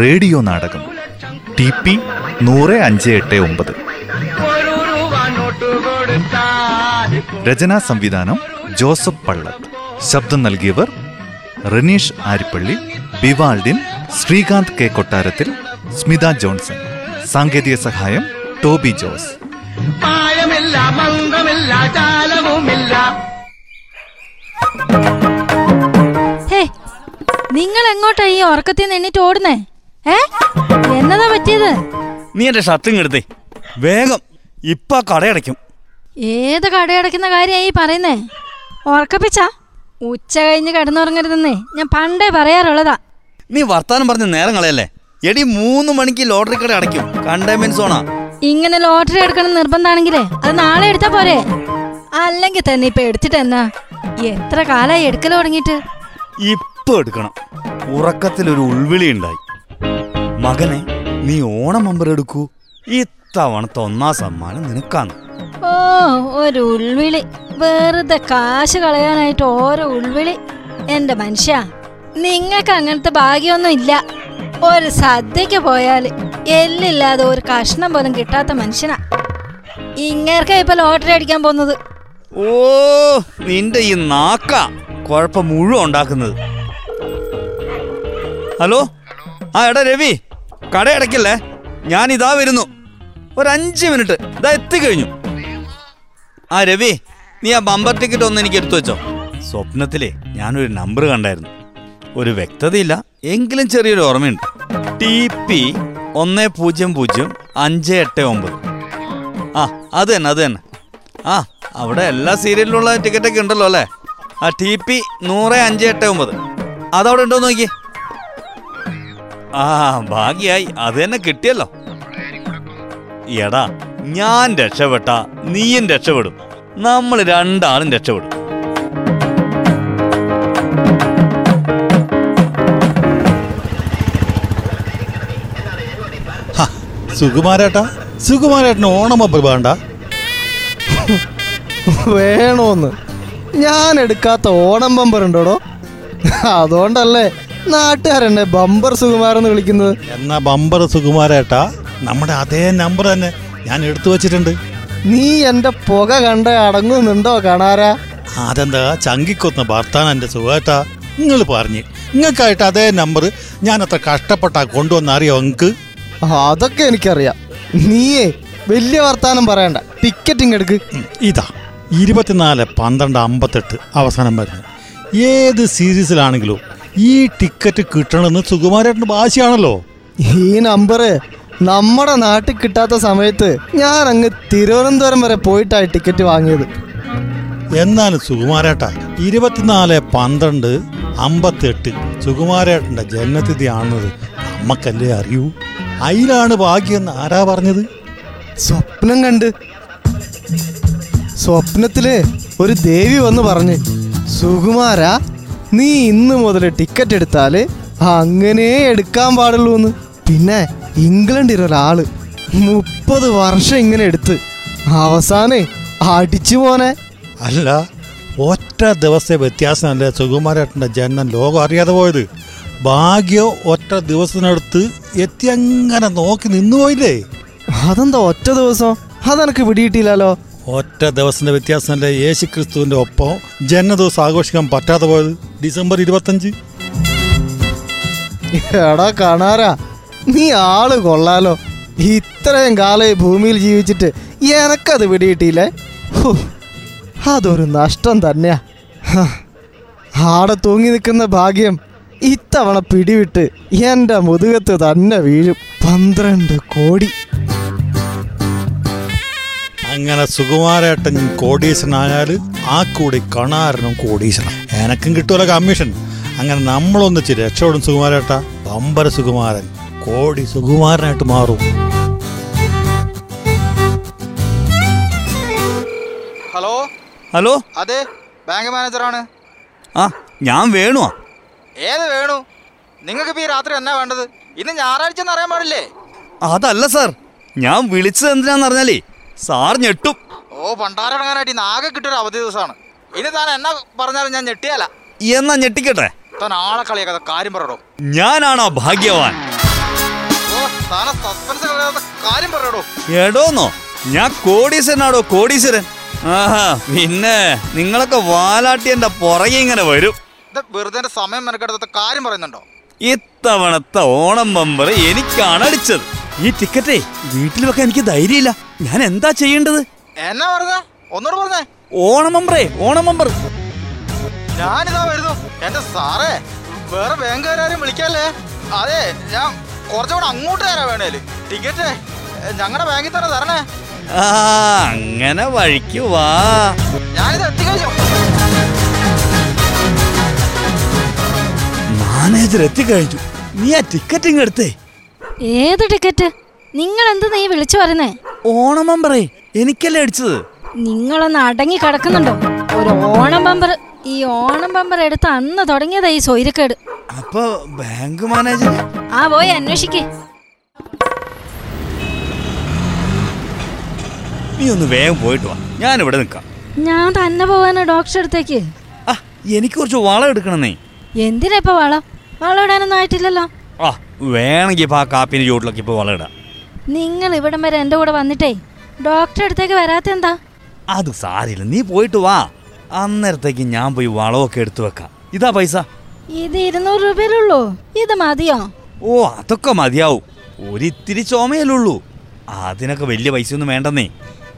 Radio നാടകം. T P നൂറ് അഞ്ച് എട്ട് ഒമ്പത്. രചനാ സംവിധാനം ജോസഫ് പള്ളത്ത്. ശബ്ദം നൽകിയവർ റനീഷ് ആരിപ്പള്ളി ബിവാൾഡിൻ ശ്രീകാന്ത് കെ കൊട്ടാരത്തിൽ സ്മിത ജോൺസൺ. സാങ്കേതിക സഹായം ടോബി ജോസ്. പായമില്ല മന്ദമില്ല നിങ്ങൾ എങ്ങോട്ടാ ഈ ഉറക്കത്തിൽ നിന്ന് എണ്ണീറ്റ് ഓടുന്നേ? ഏ? എന്നതാ പറ്റിയത്? നീ എന്റെ ഷർട്ടും എടുത്തേ വേഗം ഇപ്പൊ കടയടയ്ക്കും. ഏത് കടയടക്കുന്ന കാര്യമായി പറയുന്നേ? ഉറക്കപ്പിച്ച? ഉച്ച കഴിഞ്ഞ് കിടന്നുറങ്ങരുതെന്നേ ഞാൻ പണ്ടേ പറയാറുള്ളതാ. നീ വർത്താനം പറഞ്ഞ നേരം കളയല്ലേ? എടി മൂന്ന് മണിക്ക് ലോട്ടറി കട അടയ്ക്കും. കണ്ടെയ്ൻമെന്റ് സോണാ. ഇങ്ങനെ ലോട്ടറി എടുക്കണം നിർബന്ധാണെങ്കിലേ അത് നാളെ എടുത്താ പോരെ? അല്ലെങ്കിൽ തന്നെ ഇപ്പൊ എടുത്തിട്ട് എന്നാ എത്ര കാലായി എടുക്കൽ തുടങ്ങിയിട്ട്? ഇപ്പൊ എടുക്കണം ഉറക്കത്തിലൊരു ഉൾവിളി ഉണ്ടായി. മകനെ നീ ഓണം നമ്പർ എടുക്കൂ. ഇത്തവണത്തെ ഒന്നാം സമ്മാനം നിനക്കാണ്. ഓ ഒരു ഉൾവിളി. വെറുതെ കാശ് കളയാനായിട്ട് ഓരോ ഉൾവിളി. എന്റെ മനുഷ്യ നിങ്ങൾക്ക് അങ്ങനത്തെ ഭാഗ്യമൊന്നും ഇല്ല. ഒരു സദ്യക്ക് പോയാൽ എല്ലില്ലാതെ ഒരു കഷ്ണം പോലും കിട്ടാത്ത മനുഷ്യനാ. ഇങ്ങേർക്കാ ഇപ്പൊ ലോട്ടറി അടിക്കാൻ പോകുന്നത്. ഓ നിന്റെ ഈ നാക്ക. കുഴപ്പം മുഴുവൻ ഉണ്ടാക്കുന്നത്. ഹലോ? ആ എടാ രവി കട അടയ്ക്കല്ലേ? ഞാൻ ഇതാ വരുന്നു. ഒരു അഞ്ച് മിനിറ്റ് ഇതാ എത്തിക്കഴിഞ്ഞു. ആ രവി നീ ആ ബമ്പർ ടിക്കറ്റ് ഒന്ന് എനിക്ക് എടുത്തു വെച്ചോ. സ്വപ്നത്തിലെ ഞാനൊരു നമ്പർ കണ്ടായിരുന്നു. ഒരു വ്യക്തതയില്ല എങ്കിലും ചെറിയൊരു ഓർമ്മയുണ്ട്. ടി പി ഒന്ന് പൂജ്യം പൂജ്യം അഞ്ച് എട്ട് ഒമ്പത്. ആ അത് തന്നെ അത് തന്നെ. ആ അവിടെ എല്ലാ സീരിയലിലുള്ള ടിക്കറ്റൊക്കെ ഉണ്ടല്ലോ അല്ലേ? ആ ടി പി നൂറ് അഞ്ച് എട്ട് ഒമ്പത്. അതവിടെ ഉണ്ടോ നോക്കി ആ ഭാഗ്യായി. അത് തന്നെ കിട്ടിയല്ലോ. എടാ ഞാൻ രക്ഷപ്പെട്ട നീയും രക്ഷപ്പെടും. നമ്മൾ രണ്ടാളും രക്ഷപ്പെടും. സുകുമാരേട്ടാ സുകുമാരേട്ടന് ഓണമൊപ്പം വേണ്ട വേണോന്ന്. ഞാൻ എടുക്കാത്ത ഓണം ബമ്പർ ഉണ്ടോടോ അതുകൊണ്ടല്ലേ. നാട്ടുകാരെന്നെ ബമ്പർ സുകുമാരെന്ന് വിളിക്കുന്നത്. എന്നാ ബമ്പർ സുകുമാരേട്ടാ നമ്മുടെ അതേ നമ്പർ തന്നെ ഞാൻ എടുത്തു വെച്ചിട്ടുണ്ട്. നീ എന്റെ പുക കണ്ട അടങ്ങുന്നുണ്ടോ കാണാരാ? അതെന്താ ചങ്കിക്കൊന്ന ഭർത്താൻ എന്റെ സുഖേട്ടാ നിങ്ങൾ പറഞ്ഞു. നിങ്ങൾക്കായിട്ട് അതേ നമ്പർ ഞാൻ അത്ര കഷ്ടപ്പെട്ടാ കൊണ്ടുവന്ന അറിയോ നിങ്ങൾക്ക് അതൊക്കെ എനിക്കറിയാം. നീയേ വലിയ വർത്താനം പറയണ്ട. ടിക്കറ്റിംഗ് എടുക്ക്. ഇതാ ഇരുപത്തിനാല് പന്ത്രണ്ട് അമ്പത്തെട്ട് അവസാനം വരുന്നത് ഏത് സീരീസിലാണെങ്കിലും ഈ ടിക്കറ്റ് കിട്ടണമെന്ന് സുകുമാരേട്ടൻ ഭാഷയാണല്ലോ ഈ നമ്പർ നമ്മുടെ നാട്ടിൽ കിട്ടാത്ത സമയത്ത് ഞാൻ അങ്ങ് തിരുവനന്തപുരം വരെ പോയിട്ടായി ടിക്കറ്റ് വാങ്ങിയത്. എന്നാലും സുകുമാരേട്ട ഇരുപത്തിനാല് പന്ത്രണ്ട് അമ്പത്തെട്ട് സുകുമാരേട്ടന്റെ ജന്മതിഥി ആണെന്നത് നമ്മക്കല്ലേ അറിയൂ? അതിലാണ് ഭാഗ്യം ആരാ പറഞ്ഞത്? സ്വപ്നം കണ്ട്. സ്വപ്നത്തിൽ ഒരു ദേവി വന്ന് പറഞ്ഞ് സുകുമാര നീ ഇന്ന് മുതൽ ടിക്കറ്റ് എടുത്താൽ അങ്ങനെ എടുക്കാൻ പാടുള്ളൂ എന്ന് പിന്നെ ഇംഗ്ലണ്ടിൽ ഒരാൾ മുപ്പത് വർഷം ഇങ്ങനെ എടുത്ത് അവസാനേ അടിച്ചു പോനെ. അല്ല ഒറ്റ ദിവസത്തെ വ്യത്യാസമല്ലേ സുകുമാരേട്ടന്റെ ജന്മം ലോകം അറിയാതെ പോയത്. ഭാഗ്യം ഒറ്റ ദിവസത്തിനടുത്ത് എത്തി അങ്ങനെ നോക്കി നിന്നുപോയില്ലേ? അതെന്താ ഒറ്റ ദിവസം? അതെനക്ക് പിടിയിട്ടില്ലല്ലോ ഒറ്റ ദിവസത്തിന്റെ വ്യത്യാസമല്ലേ യേശു ക്രിസ്തുവിന്റെ ഒപ്പം ജന്മദിവസം ആഘോഷിക്കാൻ പറ്റാതെ പോയത് ഡിസംബർ ഇരുപത്തഞ്ച്. എടാ കാണാരാ നീ ആൾ കൊള്ളാലോ. ഇത്രയും കാലം ഭൂമിയിൽ ജീവിച്ചിട്ട് എനക്കത് പിടികിട്ടിയില്ലേ അതൊരു നഷ്ടം തന്നെയാ. ആടെ തൂങ്ങി നിൽക്കുന്ന ഭാഗ്യം ഇത്തവണ പിടിവിട്ട് എന്റെ മുതുകത്ത് തന്നെ വീഴും. പന്ത്രണ്ട് കോടി. അങ്ങനെ സുകുമാരേട്ടൻ കോടീശ്വരനായാൽ ആ കൂടി കണാരനും കോടീശ്വരൻ. എനക്കും കിട്ടുമല്ലോ കമ്മീഷൻ അങ്ങനെ നമ്മളൊന്നിച്ച് രക്ഷപ്പെടും സുകുമാരേട്ട. പമ്പര സുകുമാരൻ. കോടി സുകുമാരനായിട്ട് മാറും. ഹലോ? ഹലോ? അതെ ബാങ്ക് മാനേജറാണ് ആ ഞാൻ വേണുവാ. ഏത് വേണു? നിങ്ങൾക്ക് ഈ രാത്രി എന്നാ വേണ്ടത്? ഇന്ന് ഞായറാഴ്ച എന്ന് അറിയാൻ പാടില്ലേ? അതല്ല സാർ ഞാൻ വിളിച്ചത് എന്തിനാന്ന് അറിഞ്ഞാലേ സാർ ഞെട്ടും. ഓ പണ്ടാരടങ്ങാനായിട്ട് ഇന്ന് ആകെ കിട്ടിയൊരു അവധി ദിവസമാണ്. ഇനി താൻ എന്നാ പറഞ്ഞാലും ഞാൻ ഞെട്ടിയാല. എന്നാ ഞെട്ടിക്കട്ടെ? താൻ ആളെ കളിയാക്കാതെ കാര്യം പറയടോ. ഞാനാണോ ഭാഗ്യവാൻ? ഓ താനെ സസ്പെൻസ് കളയാത്ത കാര്യം പറയടോ. എടോന്നോ ഞാൻ കോടീശ്വരനാടോ കോടീശ്വരൻ? ആഹാ പിന്നെ നിങ്ങളൊക്കെ വാലാട്ടി എന്റെ പുറകെ ഇങ്ങനെ വരും. ഇത് വെറുതെ എന്റെ സമയം മെനക്കെടുത്ത കാര്യം പറയുന്നുണ്ടോ? ഇത്തവണത്തെ ഓണം ബമ്പർ എനിക്കാണ് അടിച്ചത്. ഈ ടിക്കറ്റേ വീട്ടിൽ വെക്കാൻ എനിക്ക് ധൈര്യമില്ല. ഞാൻ എന്താ ചെയ്യേണ്ടത്? എന്നാ പറഞ്ഞേ? ഒന്നോട് പറഞ്ഞേ. ഓണം മെമ്പറേ ഓണം മെമ്പർ ഞാനിതാ വരുന്നു. എന്റെ സാറേ വേറെ ബാങ്കുകാരും വിളിക്കല്ലേ? അതെ ഞാൻ കുറച്ചുകൂടെ അങ്ങോട്ട് തരാ വേണേൽ. ടിക്കറ്റ് ഞങ്ങളുടെ ബാങ്കിൽ തന്നെ തരണേ. ആ അങ്ങനെ വഴിക്ക് വാ. ഞാനിത് എത്തിക്കഴിഞ്ഞു. മാനേജർ എത്തിക്കഴിഞ്ഞു. നീ ആ ടിക്കറ്റ് ഇങ്ങ് എടുത്തേ. ഏത് ടിക്കറ്റ്? നിങ്ങൾ എന്ത് നീ വിളിച്ചു പറയുന്നേ? ഓണം ബമ്പറേ എനിക്കല്ലേ അടിച്ചത്. നിങ്ങളൊന്ന് അടങ്ങി കിടക്കുന്നുണ്ടോ? ഒരു ഓണം ബമ്പർ ഈ ഓണം ബമ്പർ എടുത്ത് അന്ന് തുടങ്ങിയതാ ഈ സ്വൈരക്കേട് അപ്പൊ ബാങ്ക് മാനേജർ ആ പോയി അന്വേഷിക്കേ. നീ ഒന്ന് വേഗം പോയിട്ട് വാ. ഞാൻ ഇവിടെ നിൽക്കാം. ഞാൻ തന്നെ പോവാനാ ഡോക്ടർ അടുത്തേക്ക്. എനിക്ക് കുറച്ച് വളം എടുക്കണമെന്നേ. എന്തിനാ ഇപ്പൊ വളം? വളം ഇടാനൊന്നും ആയിട്ടില്ലല്ലോ. ആ വേണമെങ്കിൽ ഇപ്പൊ ആ കാപ്പിന് ചൂട്ടിലൊക്കെ ഇപ്പൊ വളം നിങ്ങൾ ഇവിടം വരെ എന്റെ കൂടെ വന്നിട്ടേ ഡോക്ടറെ അടുത്തേക്ക് വരാത്ത എന്താ? അത് സാരില്ല നീ പോയിട്ട് വാ. അന്നേരത്തേക്ക് ഞാൻ പോയി വളമൊക്കെ എടുത്തു വെക്കാം. ഇതാ പൈസ. ഇത് ഇരുന്നൂറ് രൂപയിലുള്ളൂ. ഇത് മതിയോ? ഓ അതൊക്കെ മതിയാവും. ഒരിത്തിരി ചുമയല്ലുള്ളൂ. അതിനൊക്കെ വലിയ പൈസ ഒന്നും വേണ്ടെന്നേ.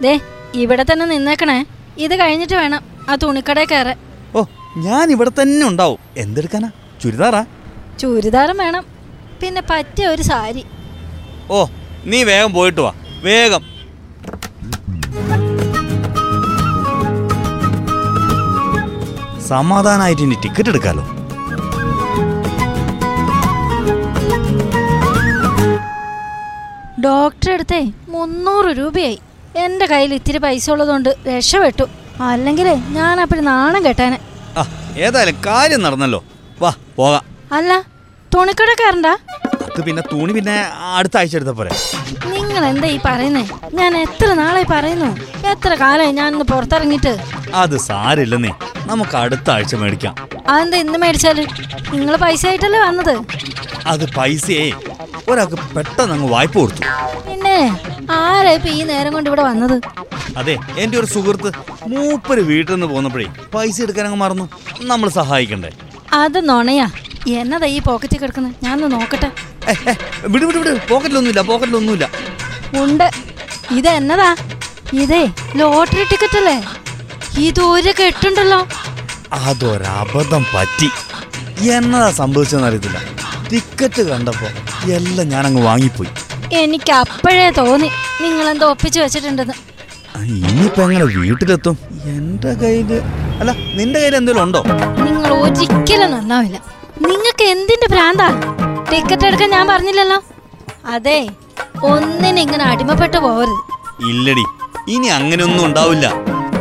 ദേ ഇവിടെ തന്നെ നിന്നേക്കണേ. ഇത് കഴിഞ്ഞിട്ട് വേണം. ആ തുണിക്കടയിൽ കയറാൻ. ഓ ഞാൻ ഇവിടെ തന്നെ ഉണ്ടാവും. എന്തെടുക്കാനാ? ചുരിദാറാ? ചുരിദാറും വേണം. പിന്നെ പറ്റിയ ഒരു സാരി. ഓ നീ വേഗം പോയിട്ട് വാ. വേഗം. സമാധാനായിട്ട് ഇനി ടിക്കറ്റ് എടുക്കാലോ? ഡോക്ടറെ അടുത്തേ മുന്നൂറ് രൂപയായി. എന്റെ കയ്യിൽ ഇത്തിരി പൈസ ഉള്ളതുകൊണ്ട് രക്ഷപ്പെട്ടു. അല്ലെങ്കിൽ ഞാൻ അപ്പോൾ നാണം കെട്ടാനെ. ആ ഏതായാലും കാര്യം നടന്നല്ലോ. വാ പോകാം. അല്ല തുണിക്കടക്കാരണ്ടാ അത് പിന്നെ തുണി പിന്നെ അടുത്ത ആഴ്ച എടുത്ത പോരെ. നിങ്ങൾ എന്താ ഈ പറയുന്നേ? ഞാൻ എത്ര നാളായി പറയുന്നു? എത്ര കാലായി ഞാൻ ഇന്ന് പുറത്തിറങ്ങിട്ട് അത് സാരില്ലെന്നേ നമുക്ക് അടുത്ത ആഴ്ച മേടിക്കാം. അതെന്താ ഇന്ന് മേടിച്ചാൽ? നിങ്ങൾ പൈസ ആയിട്ടല്ലേ വന്നത്? അത് പൈസയെ. ഒരാൾക്ക് പെട്ടെന്ന് അങ്ങ് വായ്പ കൊടുത്തു. പിന്നെ ആരാ ഇപ്പൊ ഈ നേരം കൊണ്ട് ഇവിടെ വന്നത്? അതെ എന്റെ ഒരു സുഹൃത്ത് മൂപ്പര് വീട്ടിൽ നിന്ന് പോന്നപ്പോഴേ പൈസ എടുക്കാൻ അങ്ങ് മറന്നു. നമ്മൾ സഹായിക്കണ്ടേ? അത് നുണയാ. എന്നതാ ഈ പോക്കറ്റിൽ കിടക്കുന്നത് ഞാൻ നോക്കട്ടെ. വിട് വിട് വിട്. പോക്കറ്റിലൊന്നുമില്ല പോക്കറ്റിലൊന്നുമില്ല ഉണ്ട്. ഇത് എന്നതാ? ഇതേ ലോട്ടറി ടിക്കറ്റ് അല്ലേ? ഇത് ഒരു കെട്ടുണ്ടല്ലോ. അതൊരബദ്ധം പറ്റി. എന്നതാ സംഭവിച്ചെന്ന് അറിയത്തില്ല. ടിക്കറ്റ് കണ്ടപ്പോ എല്ലാം ഞാൻ അങ്ങ് വാങ്ങിപ്പോയി. എനിക്ക് അപ്പോഴേ തോന്നി നിങ്ങൾ എന്തോ ഒപ്പിച്ചു വെച്ചിട്ടുണ്ടെന്ന്. ഇനിയിപ്പോ എങ്ങനെ വീട്ടിലെത്തും? എന്റെ കയ്യിൽ അല്ല നിന്റെ കയ്യിൽ എന്തെങ്കിലും ഉണ്ടോ? നിങ്ങൾ ഒരിക്കലും നന്നാവില്ല. നിങ്ങൾക്ക് എന്തിന്റെ ഭ്രാന്താ? ടിക്കറ്റ് എടുക്കാൻ ഞാൻ പറഞ്ഞില്ലല്ലോ. അതെ ഒന്നിനും ഇങ്ങനെ അടിമപ്പെട്ടു പോകരുത്. ഇല്ലടി ഇനി അങ്ങനെയൊന്നും ഉണ്ടാവില്ല.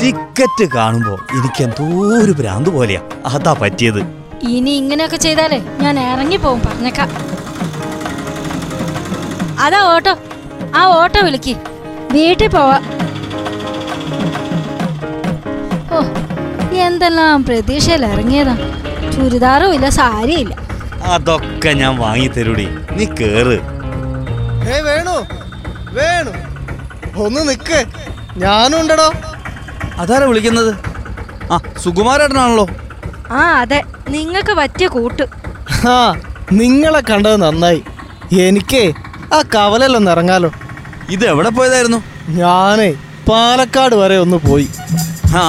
ടിക്കറ്റ് കാണുമ്പോ എനിക്ക് എന്തോ ഒരു ഭ്രാന്ത് പോലെയാ. അതാ പറ്റിയത്. ഇനി ഇങ്ങനെയൊക്കെ ചെയ്താലേ ഞാൻ ഇറങ്ങി പോവും പറഞ്ഞേക്കാം. അതാ ഓട്ടോ. ആ ഓട്ടോ വിളിക്ക്. വീട്ടിൽ പോവാ. ഓ എന്തെല്ലാം പ്രതീക്ഷയിൽ ഇറങ്ങിയതാ. ചുരിദാറും ഇല്ല സാരിയും ഇല്ല. അതൊക്കെ ഞാൻ വാങ്ങി തരൂടി. നീ കേറ്. ഏ വേണു വേണു. ഒന്ന് നിക്ക്. ഞാനും ഉണ്ടടോ. അതാരാ വിളിക്കുന്നത്? ആ സുകുമാരേട്ടനാണല്ലോ. ആ അതെ. നിങ്ങൾക്ക് പറ്റിയ കൂട്ട്. ആ നിങ്ങളെ കണ്ടത് നന്നായി. എനിക്കേ ആ കവലല്ലൊന്ന് ഇറങ്ങാലോ. ഇത് എവിടെ പോയതായിരുന്നു? ഞാനേ പാലക്കാട് വരെ ഒന്ന് പോയി. ആ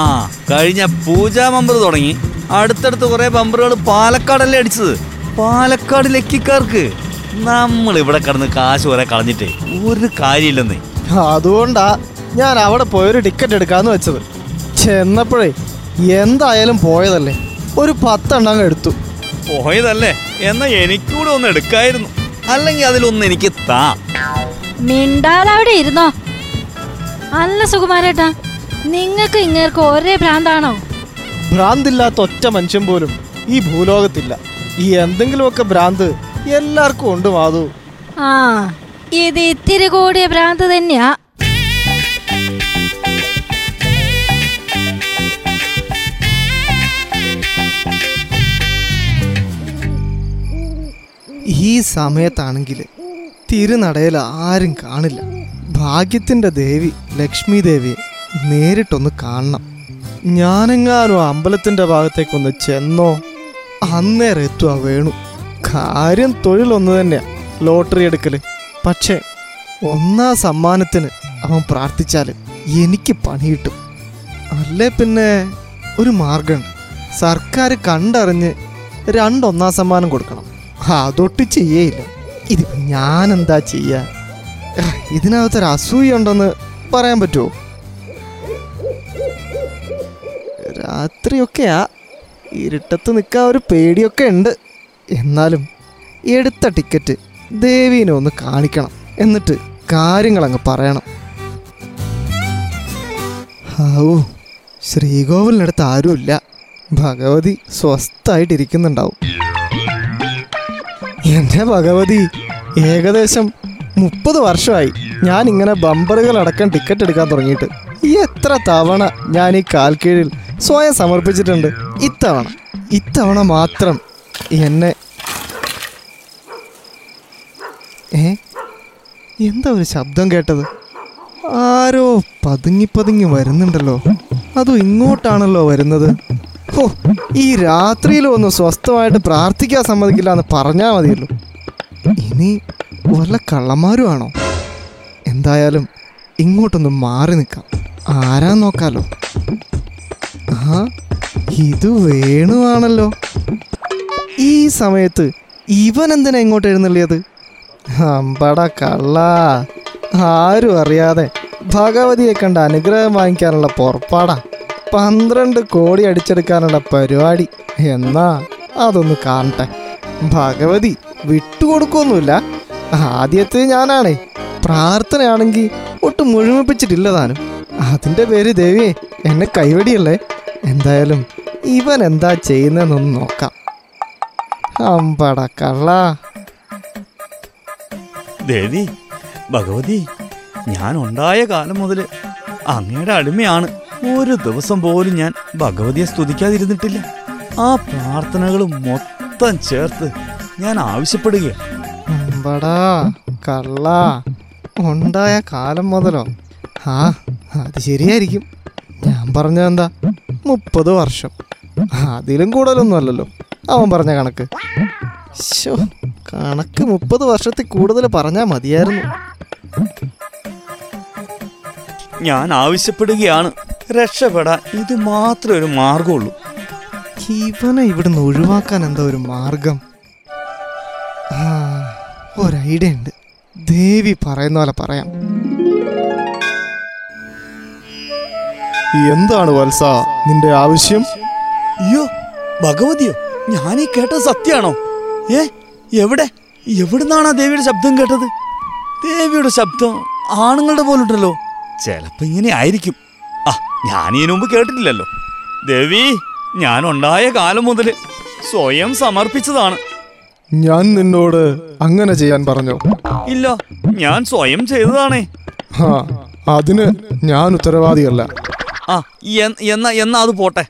കഴിഞ്ഞ പൂജാ മമ്പർ തുടങ്ങി. അടുത്തടുത്ത് കുറെ ബമ്പറുകൾ പാലക്കാടല്ലേ അടിച്ചത്. പാലക്കാട് ലക്കിക്കാർക്ക്. നമ്മൾ ഇവിടെ കിടന്ന് കാശ് കുറെ കളഞ്ഞിട്ടേ ഒരു കാര്യമില്ലെന്നേ. അതുകൊണ്ടാ ഞാൻ അവിടെ പോയൊരു ടിക്കറ്റ് എടുക്കാന്ന് വെച്ചത്. ചെന്നപ്പോഴേ എന്തായാലും പോയതല്ലേ. ഒരു പത്തെണ്ണം അങ്ങ് എടുത്തു. പോയതല്ലേ? എന്നാ എനിക്കൂടെ ഒന്ന് എടുക്കായിരുന്നു. അല്ലെങ്കിൽ അതിലൊന്ന് എനിക്ക് താ. മിണ്ടാതെ അവിടെ ഇരുന്നോ? അല്ല സുകുമാരേട്ടാ നിങ്ങൾക്ക് ഇങ്ങേർക്ക് ഒരേ ഭ്രാന്താണോ? ഭ്രാന്തില്ലാത്ത ഒറ്റ മനുഷ്യൻ പോലും ഈ ഭൂലോകത്തില്ല. ഈ എന്തെങ്കിലുമൊക്കെ ഭ്രാന്ത് എല്ലാവർക്കും ഉണ്ട് മാധു. ആ ഇത് ഇത്തിരി കൂടിയ ഭ്രാന്ത് തന്നെയാ. ഈ സമയത്താണെങ്കിൽ തിരുനടയിൽ ആരും കാണില്ല. ഭാഗ്യത്തിന്റെ ദേവി ലക്ഷ്മി ദേവിയെ നേരിട്ടൊന്ന് കാണണം. ഞാനെങ്ങാനും അമ്പലത്തിന്റെ ഭാഗത്തേക്കൊന്ന് ചെന്നോ? അന്നേരം എത്തുക വേണു. കാര്യം തൊഴിലൊന്നു തന്നെയാ ലോട്ടറി എടുക്കൽ. പക്ഷേ ഒന്നാം സമ്മാനത്തിന് അവൻ പ്രാർത്ഥിച്ചാൽ എനിക്ക് പണി കിട്ടും. അല്ലേ പിന്നെ ഒരു മാർഗമുണ്ട് സർക്കാർ കണ്ടറിഞ്ഞ് രണ്ടൊന്നാം സമ്മാനം കൊടുക്കണം. അതൊട്ട് ചെയ്യേയില്ല. ഇതിപ്പോൾ ഞാനെന്താ ചെയ്യുക ഇതിനകത്തൊരു അസൂയ ഉണ്ടെന്ന് പറയാൻ പറ്റുമോ രാത്രിയൊക്കെയാ. ഇരുട്ടത്ത് നിൽക്കാൻ ഒരു പേടിയൊക്കെ ഉണ്ട്. എന്നാലും എടുത്ത ടിക്കറ്റ് ദേവീനെ ഒന്ന് കാണിക്കണം എന്നിട്ട് കാര്യങ്ങളങ്ങ് പറയണം. ഹാവൂ ശ്രീകോവിലിനടുത്ത് ആരുമില്ല. ഭഗവതി സ്വസ്ഥായിട്ടിരിക്കുന്നുണ്ടാവും എന്റെ ഭഗവതി ഏകദേശം മുപ്പത് വർഷമായി ഞാൻ ഇങ്ങനെ ടിക്കറ്റ് എടുക്കാൻ തുടങ്ങിയിട്ട്. എത്ര തവണ ഞാൻ ഈ കാൽക്കീഴിൽ സ്വയം സമർപ്പിച്ചിട്ടുണ്ട്? ഇത്തവണ. ഇത്തവണ മാത്രം എന്നെ ഏ? എന്താ ഒരു ശബ്ദം കേട്ടത്? ആരോ പതുങ്ങി പതുങ്ങി വരുന്നുണ്ടല്ലോ. അതും ഇങ്ങോട്ടാണല്ലോ വരുന്നത്? ഓ ഈ രാത്രിയിലും ഒന്ന് സ്വസ്ഥമായിട്ട് പ്രാർത്ഥിക്കാൻ സമ്മതിക്കില്ല എന്ന് പറഞ്ഞാൽ മതിയല്ലോ. ഇനി വല്ല കള്ളന്മാരും ആണോ എന്തായാലും ഇങ്ങോട്ടൊന്ന് മാറി നിൽക്കാം. ആരാ നോക്കാലോ? ആ ഇത് വേണുവാണല്ലോ. ഈ സമയത്ത് ഇവൻ എന്തിനാ ഇങ്ങോട്ട് എഴുന്നള്ളിയത്? അമ്പട കള്ള. ആരും അറിയാതെ ഭഗവതിയെ കണ്ട അനുഗ്രഹം വാങ്ങിക്കാനുള്ള പുറപ്പാടാ. പന്ത്രണ്ട് കോടി അടിച്ചെടുക്കാനുള്ള പരിപാടി. എന്നാ അതൊന്ന് കാണട്ടെ. ഭഗവതി വിട്ടുകൊടുക്കൊന്നുമില്ല ആദ്യത്തെ ഞാനാണേ. പ്രാർത്ഥനയാണെങ്കിൽ ഒട്ടും മുഴുമിപ്പിച്ചിട്ടില്ല താനും. അതിന്റെ പേര് ദേവി എന്നെ കൈവടിയല്ലേ? എന്തായാലും ഇവൻ എന്താ ചെയ്യുന്നതെന്നൊന്ന് നോക്കാം. അമ്പട കള്ള. ദേവി ഭഗവതി ഞാൻ ഉണ്ടായ കാലം മുതൽ അങ്ങയുടെ അടിമയാണ്. ഒരു ദിവസം പോലും ഞാൻ ഭഗവതിയെ സ്തുതിക്കാതിരുന്നിട്ടില്ല. ആ പ്രാർത്ഥനകൾ മൊത്തം ചേർത്ത് ഞാൻ ആവശ്യപ്പെടുകയാണ്. അമ്പടാ കള്ള. ഉണ്ടായ കാലം മുതലോ? ആ അത് ശരിയായിരിക്കും. ഞാൻ പറഞ്ഞതെന്താ മുപ്പത് വർഷം. അതിലും കൂടുതലൊന്നും അല്ലല്ലോ. അവൻ പറഞ്ഞ കണക്ക്. ശോ കണക്ക് മുപ്പത് വർഷത്തിൽ കൂടുതൽ പറഞ്ഞാൽ മതിയായിരുന്നു. ഞാൻ ആവശ്യപ്പെടുകയാണ്. രക്ഷപ്പെടാൻ ഇത് മാത്രമേ ഒരു മാർഗമുള്ളൂ ഇവനെ ഇവിടുന്ന് ഒഴിവാക്കാൻ എന്താ ഒരു മാർഗം? ആ ഒരു ഐഡിയ ഉണ്ട്. ദേവി പറയുന്ന പോലെ പറയാം. എന്താണ് വത്സ? നിന്റെ ആവശ്യം? അയ്യോ ഭഗവതിയോ ഞാനീ കേട്ടത് സത്യാണോ? ഏ എവിടെ? എവിടുന്നാണ് ആ ദേവിയുടെ ശബ്ദം കേട്ടത്? ദേവിയുടെ ശബ്ദം ആണുങ്ങളുടെ പോലെ ഉണ്ടല്ലോ ചിലപ്പോ ഇങ്ങനെ ആയിരിക്കും. ആ ഞാൻ ഇതിനു മുമ്പ് കേട്ടിട്ടില്ലല്ലോ. ദേവി ഞാൻ ഉണ്ടായ കാലം മുതൽ സ്വയം സമർപ്പിച്ചതാണ്. ഞാൻ നിന്നോട് അങ്ങനെ ചെയ്യാൻ പറഞ്ഞു. ഇല്ല ഞാൻ സ്വയം ചെയ്തതാണേ. ആ അതിന് ഞാൻ ഉത്തരവാദിയല്ല. ആ എന്നാ എന്നാ അത് പോട്ടെ.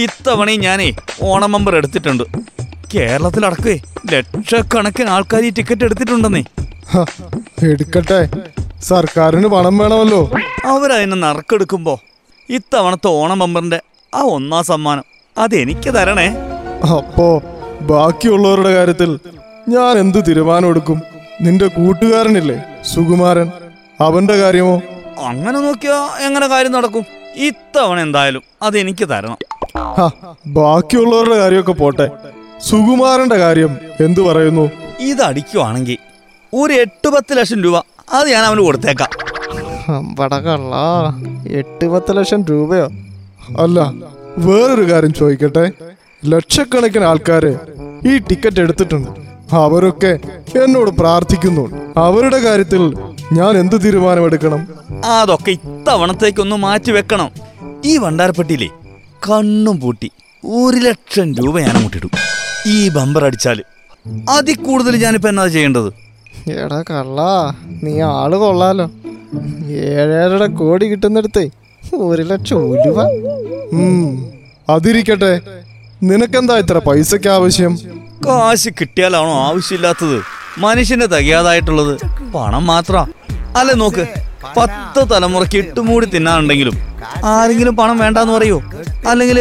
ഇത്തവണ ഞാനേ ഓണം മെമ്പർ എടുത്തിട്ടുണ്ട്. കേരളത്തിലടക്കേ ലക്ഷക്കണക്കിന് ആൾക്കാർ ഈ ടിക്കറ്റ് എടുത്തിട്ടുണ്ടെന്നേ. ഹ, എടുക്കട്ടെ. സർക്കാരിന് പണം വേണമല്ലോ. അവരതിനെ നറുക്കെടുക്കുമ്പോ ഇത്തവണത്തെ ഓണം മെമ്പറിന്റെ ആ ഒന്നാം സമ്മാനം അതെനിക്ക് തരണേ. അപ്പോ ബാക്കിയുള്ളവരുടെ കാര്യത്തിൽ ഞാൻ എന്ത് തീരുമാനം എടുക്കും നിന്റെ കൂട്ടുകാരനില്ലേ? സുകുമാരൻ അവന്റെ കാര്യമോ? അങ്ങനെ നോക്കിയാ എങ്ങനെ കാര്യം നടക്കും? ഇത്തവണ എന്തായാലും അത് എനിക്ക് തരണം. ഹ, ബാക്കിയുള്ളവരുടെ കാര്യമൊക്കെ പോട്ടെ. സുകുമാരന്റെ കാര്യം എന്തു പറയുന്നു? ഇത് അടിക്കുവാണെങ്കിൽ ഒരു എട്ട് പത്ത് ലക്ഷം രൂപ അത് ഞാൻ അവന് കൊടുത്തേക്കാം. വടകള്ള എട്ട് പത്ത് ലക്ഷം രൂപയോ? അല്ല വേറൊരു കാര്യം ചോദിക്കട്ടെ. ലക്ഷക്കണക്കിന് ആൾക്കാര് ഈ ടിക്കറ്റ് എടുത്തിട്ടുണ്ട്. അവരൊക്കെ എന്നോട് പ്രാർത്ഥിക്കുന്നു. അവരുടെ കാര്യത്തിൽ ഞാൻ എന്ത് തീരുമാനമെടുക്കണം? അതൊക്കെ ഇത്തവണത്തേക്കൊന്ന് മാറ്റി വെക്കണം. ഈ വണ്ടാരപ്പെട്ടിയിലെ കണ്ണും പൂട്ടി ഒരു ലക്ഷം രൂപ ഞാൻ അങ്ങോട്ടിടും ഈ ബമ്പർ അടിച്ചാൽ അതിൽ കൂടുതൽ ഞാനിപ്പോ എന്നാ ചെയ്യേണ്ടത്? എടാ കള്ള നീ ആൾ കൊള്ളാലോ. ഏഴേഴര കോടി കിട്ടുന്നിടത്തേ ഒരു ലക്ഷം രൂപ അതിരിക്കട്ടെ. നിനക്കെന്താ ഇത്ര പൈസക്ക് ആവശ്യം? കാശ് കിട്ടിയാലാണോ ആവശ്യമില്ലാത്തത്? മനുഷ്യന്റെ തികയാതായിട്ടുള്ളത് പണം മാത്ര. അല്ലെ നോക്ക് പത്ത് തലമുറയ്ക്ക് ഇട്ടുമൂടി തിന്നാനുണ്ടെങ്കിലും ആരെങ്കിലും പണം വേണ്ടെന്ന് പറയോ? അല്ലെങ്കിൽ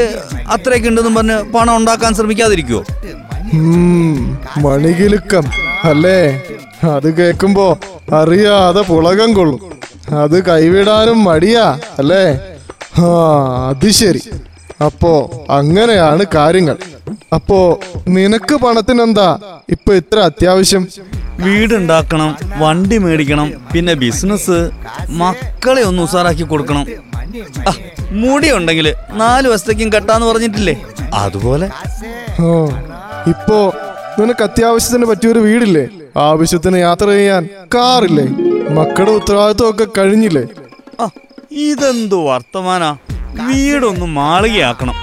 അത്രയൊക്കെ ഉണ്ടെന്നും പറഞ്ഞ് പണം ഉണ്ടാക്കാൻ ശ്രമിക്കാതിരിക്കുവോ? മണികിലുക്കം അല്ലേ? അത് കേക്കുമ്പോ അറിയാതെ പുളകം കൊള്ളും. അത് കൈവിടാനും മടിയാ അല്ലേ? ആ അത് ശരി. അപ്പോ അങ്ങനെയാണ് കാര്യങ്ങൾ. അപ്പോ നിനക്ക് പണത്തിനെന്താ? ഇപ്പൊ ഇത്ര അത്യാവശ്യം? വീടുണ്ടാക്കണം വണ്ടി മേടിക്കണം പിന്നെ ബിസിനസ് മക്കളെ ഒന്ന് ഉസാറാക്കി കൊടുക്കണം. മുടി ഉണ്ടെങ്കിൽ നാല് വശത്തേക്കും കെട്ടാന്ന് പറഞ്ഞിട്ടില്ലേ? അതുപോലെ. ഓ ഇപ്പോ നിനക്ക് അത്യാവശ്യത്തിന് പറ്റിയൊരു വീടില്ലേ? ആവശ്യത്തിന് യാത്ര ചെയ്യാൻ കാറില്ലേ? മക്കളുടെ ഉത്തരവാദിത്വം ഒക്കെ കഴിഞ്ഞില്ലേ ഇതെന്തു വർത്തമാനാ? വീടൊന്ന് മാളികയാക്കണം.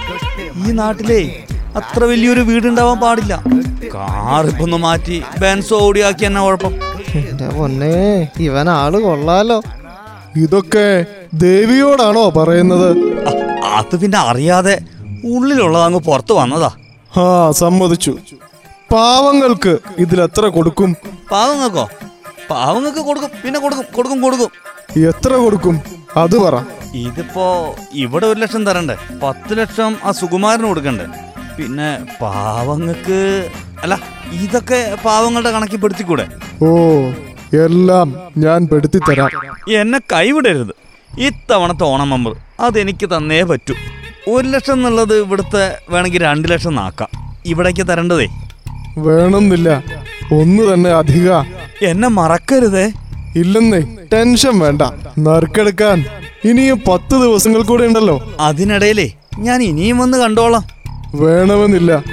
ഈ നാട്ടിലെ അത്ര വലിയൊരു വീടുണ്ടാവാൻ പാടില്ല. കാർ ഇപ്പൊ ഒന്ന് മാറ്റി ബെൻസോ ഓടിയാക്കി എന്നാ കുഴപ്പം. എന്റെ പൊന്നെ ഇവൻ ആൾ കൊള്ളാലോ. ഇതൊക്കെ ദേവിയോടാണോ പറയുന്നത്? അത് പിന്നെ അറിയാതെ ഉള്ളിലുള്ളത് അങ്ങ് പുറത്ത് വന്നതാ. ആ സമ്മതിച്ചു. പാവങ്ങൾക്ക് ഇതിലെത്ര എത്ര കൊടുക്കും? പാവങ്ങൾക്കോ? പാവങ്ങൾക്ക് കൊടുക്കും പിന്നെ കൊടുക്കും കൊടുക്കും കൊടുക്കും. എത്ര കൊടുക്കും? അത് പറ. ഇതിപ്പോ ഇവിടെ ഒരു ലക്ഷം തരണ്ടേ. പത്ത് ലക്ഷം ആ സുകുമാരന് കൊടുക്കണ്ടേ. പിന്നെ പാവങ്ങൾക്ക് അല്ല ഇതൊക്കെ പാവങ്ങളുടെ കണക്കിൽ പെടുത്തിക്കൂടെ? ഓ എല്ലാം ഞാൻ പെടുത്തി തരാം എന്നെ കൈവിടരുത്. ഇത്തവണത്തെ ഓണം മെമ്പർ അതെനിക്ക് തന്നേ പറ്റൂ. ഒരു ലക്ഷം എന്നുള്ളത് ഇവിടുത്തെ വേണമെങ്കിൽ രണ്ട് ലക്ഷം നാക്കാം. ഇവിടേക്ക് തരേണ്ടതേ. വേണമെന്നില്ല. ഒന്ന് തന്നെ അധിക. എന്നെ മറക്കരുതേ. ഇല്ലെന്നേ ടെൻഷൻ വേണ്ട. നറുക്കെടുക്കാൻ ഇനിയും പത്ത് ദിവസങ്ങൾ കൂടെ ഉണ്ടല്ലോ. അതിനിടയിലേ ഞാൻ ഇനിയും വന്ന് കണ്ടോളാം. വേണമെന്നില്ല.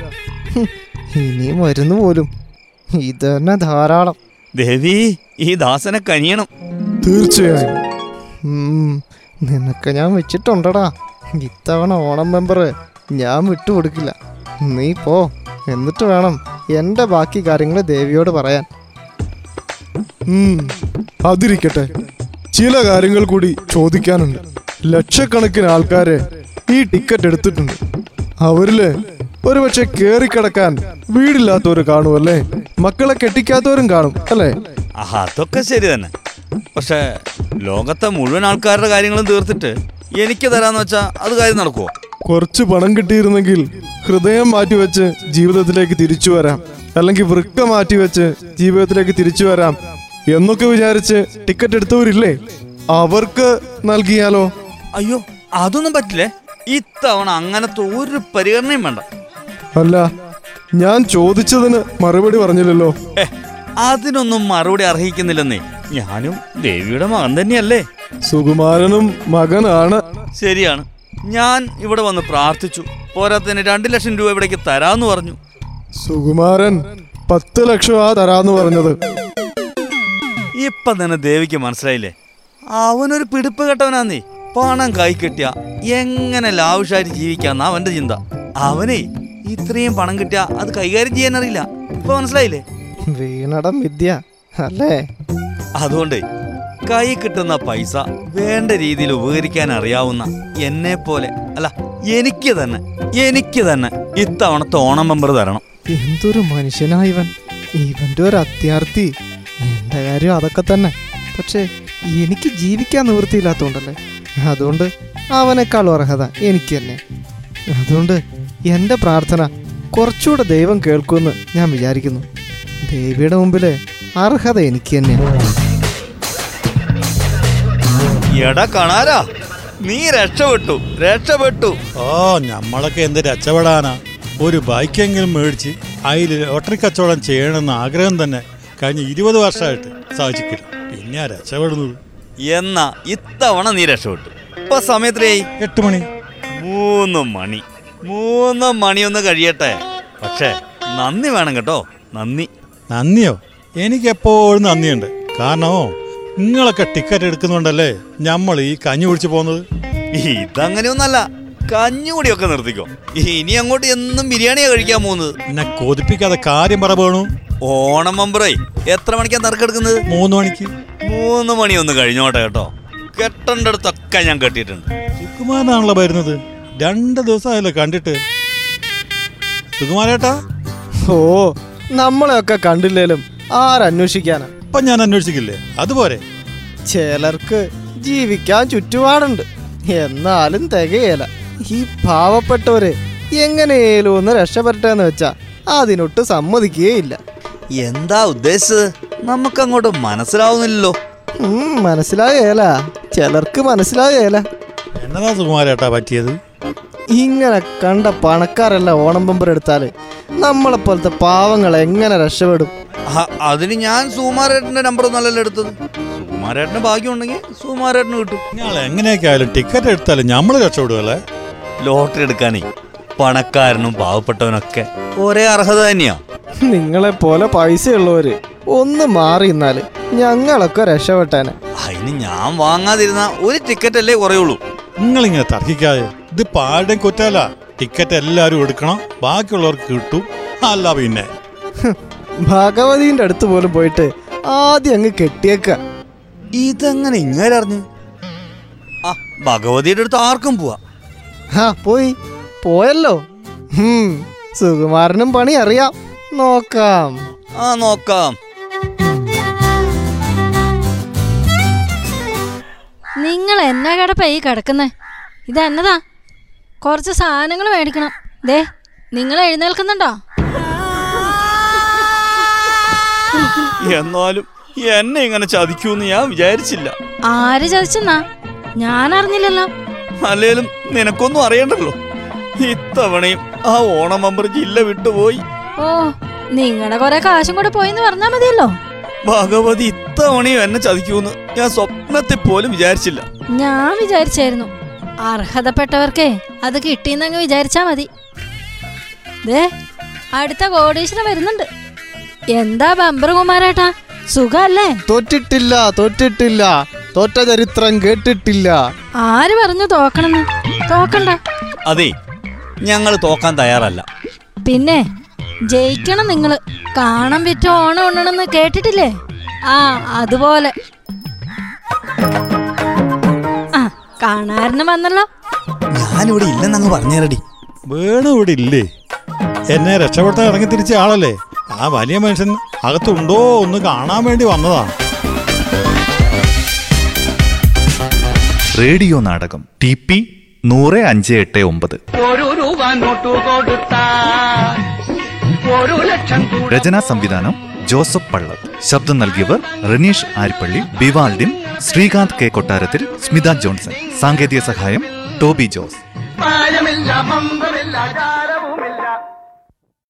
ഇനിയും വരുന്നു പോലും. ഇത് തന്നെ ധാരാളം. ദേവി ഈ ദാസനെ കനിയണം. തീർച്ചയായും. നിനക്ക് ഞാൻ വെച്ചിട്ടുണ്ടടാ. ഇത്തവണ ഓണം മെമ്പർ ഞാൻ വിട്ടുകൊടുക്കില്ല. നീ പോ എന്നിട്ട് വേണം. എന്റെ ബാക്കി കാര്യങ്ങൾ ദേവിയോട് പറയാൻ. അതിരിക്കട്ടെ. ചില കാര്യങ്ങൾ കൂടി ചോദിക്കാനുണ്ട്. ലക്ഷക്കണക്കിന് ആൾക്കാരെ ഈ ടിക്കറ്റ് എടുത്തിട്ടുണ്ട്. അവരിൽ ഒരുപക്ഷെ കേറിക്കിടക്കാൻ വീടില്ലാത്തവര് കാണുമല്ലേ മക്കളെ കെട്ടിക്കാത്തവരും കാണും അല്ലേ? അതൊക്കെ ശരി തന്നെ. പക്ഷെ ലോകത്തെ മുഴുവൻ ആൾക്കാരുടെ കാര്യങ്ങളും തീർത്തിട്ട് എനിക്ക് തരാന്ന് വെച്ചാ അത് കാര്യം നടക്കുവോ? കുറച്ച് പണം കിട്ടിയിരുന്നെങ്കിൽ ഹൃദയം മാറ്റിവെച്ച് ജീവിതത്തിലേക്ക് തിരിച്ചു വരാം. അല്ലെങ്കിൽ വൃക്ക മാറ്റിവെച്ച് ജീവിതത്തിലേക്ക് തിരിച്ചു വരാം എന്നൊക്കെ വിചാരിച്ച് ടിക്കറ്റ് എടുത്തവരില്ലേ? അവർക്ക് നൽകിയാലോ? അയ്യോ അതൊന്നും പറ്റില്ലേ? ഇത്തവണ അങ്ങനത്തെ ഒരു പരിഗണനയും വേണ്ട. അല്ല ഞാൻ ചോദിച്ചതിന് മറുപടി പറഞ്ഞില്ലല്ലോ. അതിനൊന്നും മറുപടി അർഹിക്കുന്നില്ലെന്നേ. ഞാനും ദേവിയുടെ മകൻ തന്നെയല്ലേ? സുകുമാരനും മകനാണ്. ശരിയാണ്. ഞാൻ ഇവിടെ വന്ന് പ്രാർത്ഥിച്ചു. പോരാത്തതിന് രണ്ട് ലക്ഷം രൂപ ഇവിടേക്ക് തരാന്ന് പറഞ്ഞു. സുകുമാരൻ പത്ത് ലക്ഷം ആ തരാന്ന് പറഞ്ഞത്. ഇപ്പൊ തന്നെ ദേവിക്ക് മനസ്സിലായില്ലേ? അവനൊരു പിടിപ്പ് കെട്ടവനാന്നേ. പണം കൈ കിട്ടിയ എങ്ങനെ ലാവിഷായിട്ട് ജീവിക്കാന്ന അവന്റെ ചിന്ത. അവനെ ഇത്രയും പണം കിട്ടിയ അത് കൈകാര്യം ചെയ്യാൻ അറിയില്ല. ഇപ്പൊ മനസ്സിലായില്ലേ? വീണടം വിദ്യ അല്ലേ? അതുകൊണ്ട് കൈ കിട്ടുന്ന പൈസ വേണ്ട രീതിയിൽ ഉപകരിക്കാൻ അറിയാവുന്ന എന്നെ പോലെ. അല്ല എനിക്ക് തന്നെ എനിക്ക് തന്നെ ഇത്തവണത്തെ ഓണം മെമ്പർ തരണം. എന്തൊരു മനുഷ്യനാ ഇവൻ. ഇവന്റെ ഒരു അത്യാർത്ഥി. എന്റെ കാര്യം അതൊക്കെ തന്നെ. പക്ഷേ എനിക്ക് ജീവിക്കാൻ നിവൃത്തിയില്ലാത്തോണ്ടല്ലേ? അതുകൊണ്ട് അവനേക്കാളും അർഹത എനിക്ക് തന്നെ. അതുകൊണ്ട് എന്റെ പ്രാർത്ഥന കുറച്ചുകൂടെ ദൈവം കേൾക്കുമെന്ന് ഞാൻ വിചാരിക്കുന്നു. ദേവിയുടെ മുമ്പിൽ അർഹത എനിക്ക് തന്നെയാണ്. എടാ കാണാരാ നീ രക്ഷപ്പെട്ടു രക്ഷപ്പെട്ടു. ഓ നമ്മളൊക്കെ എന്ത് രക്ഷപ്പെടാനാ? ഒരു ബൈക്കെങ്കിലും മേടിച്ച് അതിൽ ലോട്ടറി കച്ചവടം ചെയ്യണമെന്ന് ആഗ്രഹം തന്നെ കഴിഞ്ഞ ഇരുപത് വർഷമായിട്ട് സാധിച്ചിട്ടില്ല. പിന്നെ രക്ഷപ്പെടുന്നത്. എന്നാ ഇത്തവണ നീ രക്ഷപ്പെട്ടു. ഇപ്പൊ സമയത്തിലായി എട്ട് മണി. മൂന്ന് മണി. മൂന്ന് മണിയൊന്ന് കഴിയട്ടെ. പക്ഷേ നന്ദി വേണം കേട്ടോ നന്ദി. നന്ദിയോ? എനിക്കെപ്പോഴും നന്ദിയുണ്ട്. കാരണമോ നിങ്ങളൊക്കെ ടിക്കറ്റ് എടുക്കുന്നുണ്ടല്ലേ നമ്മൾ ഈ കഞ്ഞി കുടിച്ചു പോകുന്നത്? ഇതങ്ങനെയൊന്നല്ല. കഞ്ഞുകൂടിയൊക്കെ നിർത്തിക്കോ. ഇനി അങ്ങോട്ട് എന്നും ബിരിയാണിയാ കഴിക്കാൻ പോകുന്നത്. എന്നെ കൊതിപ്പിക്കാതെ കാര്യം പറ വേണു ഓണം മമ്പറേ എത്ര മണിക്കാ നറുക്കെടുക്കുന്നത് മൂന്ന് മണിക്ക്. മൂന്ന് മണി ഒന്ന് കഴിഞ്ഞോട്ടെ കേട്ടോ. കെട്ടണ്ടടുത്തൊക്കെ ഞാൻ കെട്ടിയിട്ടുണ്ട്. സുകുമാരനാണല്ലോ വരുന്നത്. രണ്ട് ദിവസമായല്ലോ കണ്ടിട്ട്. സുകുമാരേട്ടാ? ഓ നമ്മളെയൊക്കെ കണ്ടില്ലേലും ആരന്വേഷിക്കാനാ? ഇപ്പൊ ഞാൻ അന്വേഷിക്കില്ലേ അതുപോലെ. ചിലർക്ക് ജീവിക്കാൻ ചുറ്റുപാടുണ്ട്. എന്നാലും തികയല. ഈ പാവപ്പെട്ടവര് എങ്ങനെയേലും ഒന്ന് രക്ഷപ്പെട്ടെന്ന് വെച്ചാ അതിനൊട്ട് സമ്മതിക്കുകയില്ല എന്താ ഉദ്ദേശിച്ചത്? നമുക്കങ്ങോട്ട് മനസ്സിലാവുന്നില്ലല്ലോ. മനസ്സിലായേല. ചിലർക്ക് മനസ്സിലായേല. എന്നതാ സുകുമാരേട്ടാ പറ്റിയത്? ഇങ്ങനെ കണ്ട പണക്കാരല്ല ഓണം പമ്പർ എടുത്താൽ നമ്മളെപ്പോലത്തെ പാവങ്ങൾ എങ്ങനെ രക്ഷപ്പെടും? അതിന് ഞാൻ സുകുമാരേട്ടന്റെ നമ്പർ ഒന്നല്ലല്ലോ എടുത്തത്. സുകുമാരേട്ടന് ഭാഗ്യമുണ്ടെങ്കിൽ സുകുമാരേട്ടന് കിട്ടും. നിങ്ങൾ എങ്ങനെയൊക്കെ ആയാലും ടിക്കറ്റ് എടുത്താലും നമ്മൾ രക്ഷപ്പെടുകയല്ലേ ലോട്ടറി എടുക്കാനേ പണക്കാരനും പാവപ്പെട്ടവനൊക്കെ ഒരേ അർഹത തന്നെയാ. നിങ്ങളെ പോലെ പൈസയുള്ളവര് ഒന്ന് മാറി നിന്നാൽ ഞങ്ങളൊക്കെ രക്ഷപ്പെട്ടാന്. അതിന് ഞാൻ വാങ്ങാതിരുന്ന ഒരു ടിക്കറ്റ് അല്ലേ കുറയുള്ളൂ. നിങ്ങളിങ്ങനെ തർക്കിക്കാതെ ഇത് പാടും കുറ്റമല്ല. ടിക്കറ്റ് എല്ലാവരും എടുക്കണം ബാക്കിയുള്ളവർക്ക് കിട്ടും. അല്ല പിന്നെ. ഭഗവതിന്റെ അടുത്ത് പോലും പോയിട്ട് ആദ്യം അങ്ങ് കെട്ടിയേക്ക. ഇതെങ്ങനെ ഇങ്ങനെ അറിഞ്ഞു? ആ ഭഗവതിയുടെ അടുത്ത് ആർക്കും പോവാ. ആ പോയി. പോയല്ലോ. സുകുമാരനും പണി അറിയാം. നോക്കാം. ആ നോക്കാം. നിങ്ങൾ എന്നാ കടപ്പ ഈ കിടക്കുന്നേ? ഇത് എന്നതാ കുറച്ച് സാധനങ്ങൾ മേടിക്കണം. ദേ നിങ്ങൾ എഴുന്നേൽക്കുന്നുണ്ടോ? എന്നാലും എന്നെ ഇങ്ങനെ ചതിക്കൂന്ന് ഞാൻ വിചാരിച്ചില്ല. ആര് ചതിച്ചെന്നാ? ഞാൻ അറിഞ്ഞില്ലല്ലോ. അല്ലേലും നിനക്കൊന്നും അറിയണ്ടല്ലോ. ഇത്തവണയും ആ ഓണം മെമ്പർ ജില്ല വിട്ടുപോയി ഓ നിങ്ങളുടെ കൊറേ കാശും കൂടെ പോയെന്ന് പറഞ്ഞാ മതിയല്ലോ. ഭഗവതി ഇത്തവണയും എന്നെ ചതിക്കൂന്ന് ഞാൻ സ്വപ്നത്തിൽ പോലും വിചാരിച്ചില്ല. ഞാൻ വിചാരിച്ചായിരുന്നു. അർഹതപ്പെട്ടവർക്കേ അത് കിട്ടിയെന്നങ്ങ് വിചാരിച്ചാ മതി. ദേ അടുത്ത കോടീശ്വരം വരുന്നുണ്ട്. എന്താ ബമ്പർ കുമാരേട്ടാ? സുഖല്ലേ? തോറ്റിട്ടില്ല തോറ്റിട്ടില്ല. തോറ്റ ചരിത്രം കേട്ടിട്ടില്ല. ആര് പറഞ്ഞു തോക്കണെന്ന്? തോക്കണ്ട. അതെ ഞങ്ങൾ തോക്കാൻ തയ്യാറല്ല. പിന്നെ ജയിക്കണം നിങ്ങൾ. കാണാൻ വിറ്റ ഓണം ഉണ്ണണെന്ന് കേട്ടിട്ടില്ലേ? ആ അതുപോലെ. ആ കാണാരന് വന്നല്ലോ. ഞാനിവിടെ ഇല്ലെന്നങ്ങ് പറഞ്ഞേരടി. വേണു ഇവിടെ ഇല്ലേ? എന്നെ രക്ഷപ്പെടുത്താൻ ഇറങ്ങി തിരിച്ച ആളല്ലേ? ആ വലിയ മനുഷ്യൻ അകത്തുണ്ടോ ഒന്ന് കാണാൻ വേണ്ടി വന്നതാ. റേഡിയോ നാടകം. ടി പി നൂറ് അഞ്ച് എട്ട് ഒമ്പത്. ഒരു രൂപ നോട്ടു കൊടുത്താൽ ഒരു ലക്ഷം കൂടെ രചനാ സംവിധാനം ജോസഫ് പള്ളത് ശബ്ദം നൽകിയവർ റനീഷ് ആരിപ്പള്ളി ബിവാൽഡിൻ ശ്രീകാന്ത് കെ കൊട്ടാരത്തിൽ സ്മിത ജോൺസൺ. സാങ്കേതിക സഹായം ടോബി ജോസ്.